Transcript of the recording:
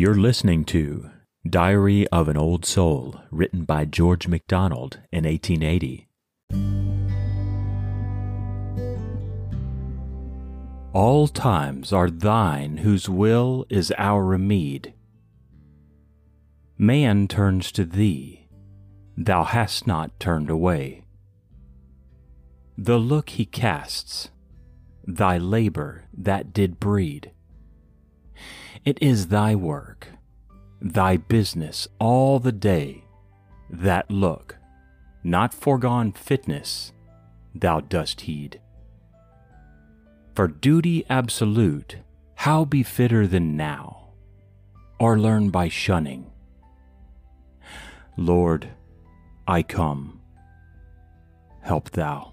You're listening to Diary of an Old Soul, written by George MacDonald in 1880. All times are thine whose will is our remeed. Man turns to thee, thou hast not turned away. The look he casts, thy labor that did breed. It is thy work, thy business all the day, that look, not foregone fitness, thou dost heed. For duty absolute, how be fitter than now, or learn by shunning? Lord, I come. Help thou.